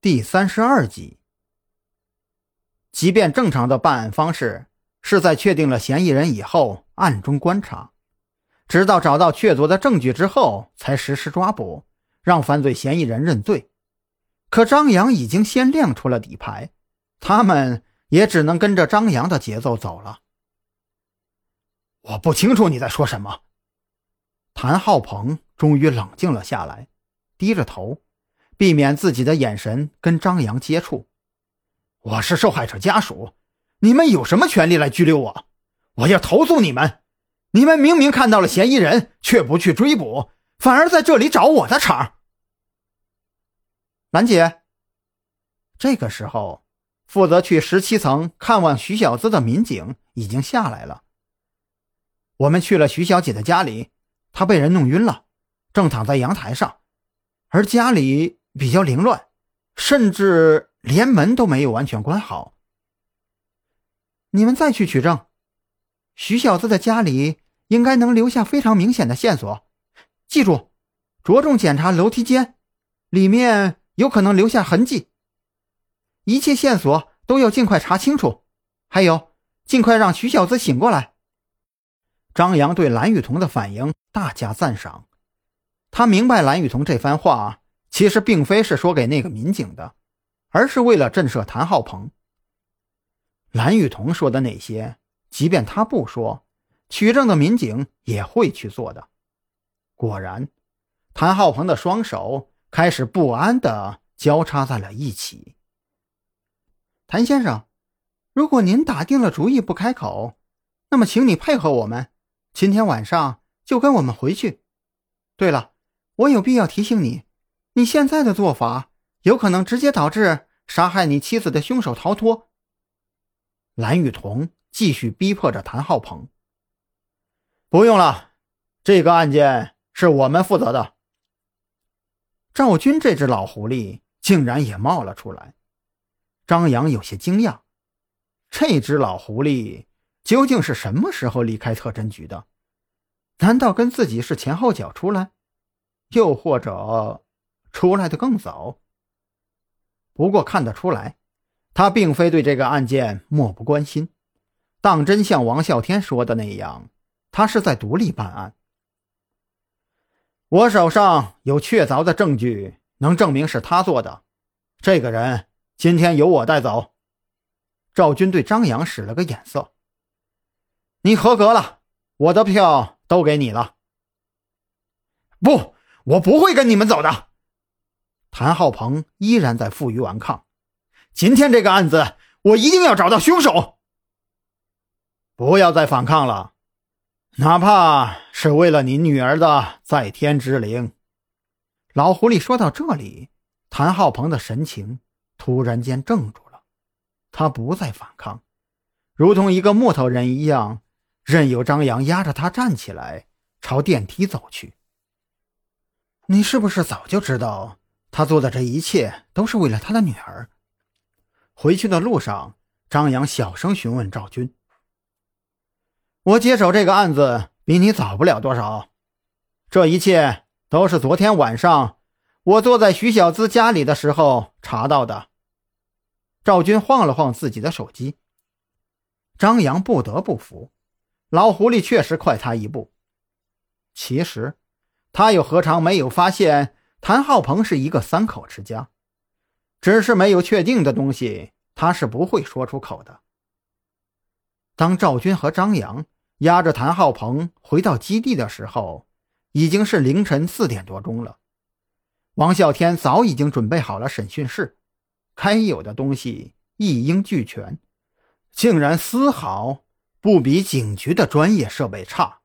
第三十二集。即便正常的办案方式是在确定了嫌疑人以后暗中观察，直到找到确凿的证据之后才实施抓捕，让犯罪嫌疑人认罪。可张扬已经先亮出了底牌，他们也只能跟着张扬的节奏走了。我不清楚你在说什么。谭浩鹏终于冷静了下来，低着头，避免自己的眼神跟张扬接触。我是受害者家属，你们有什么权利来拘留我？我要投诉你们！你们明明看到了嫌疑人，却不去追捕，反而在这里找我的茬。兰姐，这个时候，负责去十七层看望徐小子的民警已经下来了。我们去了徐小姐的家里，她被人弄晕了，正躺在阳台上，而家里比较凌乱，甚至连门都没有完全关好。你们再去取证，徐小子的家里应该能留下非常明显的线索。记住，着重检查楼梯间，里面。有可能留下痕迹，一切线索都要尽快查清楚。还有，尽快让徐小子醒过来。张扬对蓝雨桐的反应大加赞赏，他明白蓝雨桐这番话其实并非是说给那个民警的，而是为了震慑谭浩鹏。蓝雨桐说的那些，即便他不说，取证的民警也会去做的。果然，谭浩鹏的双手。开始不安的交叉在了一起。谭先生，如果您打定了主意不开口，那么请你配合我们，今天晚上就跟我们回去。对了，我有必要提醒你，你现在的做法有可能直接导致杀害你妻子的凶手逃脱。蓝雨桐继续逼迫着谭浩鹏：“不用了，这个案件是我们负责的。”赵军这只老狐狸竟然也冒了出来，张扬有些惊讶。这只老狐狸究竟是什么时候离开特侦局的？难道跟自己是前后脚出来，又或者出来的更早？不过看得出来，他并非对这个案件漠不关心。当真像王啸天说的那样，他是在独立办案。我手上有确凿的证据，能证明是他做的。这个人今天由我带走。赵军对张扬使了个眼色：“你合格了，我的票都给你了。”不，我不会跟你们走的。谭浩鹏依然在负隅顽抗。今天这个案子，我一定要找到凶手。不要再反抗了。哪怕是为了你女儿的在天之灵，老狐狸说到这里，谭浩鹏的神情突然间怔住了。他不再反抗，如同一个木头人一样，任由张扬压着他站起来，朝电梯走去。你是不是早就知道他做的这一切都是为了他的女儿？回去的路上，张扬小声询问赵军。我接手这个案子比你早不了多少，这一切都是昨天晚上我坐在徐小姿家里的时候查到的。赵军晃了晃自己的手机。张扬不得不服，老狐狸确实快他一步。其实，他又何尝没有发现谭浩鹏是一个三口之家？只是没有确定的东西，他是不会说出口的。当赵军和张扬。押着谭浩鹏回到基地的时候，已经是凌晨四点多钟了。王啸天早已经准备好了审讯室，该有的东西一应俱全，竟然丝毫不比警局的专业设备差。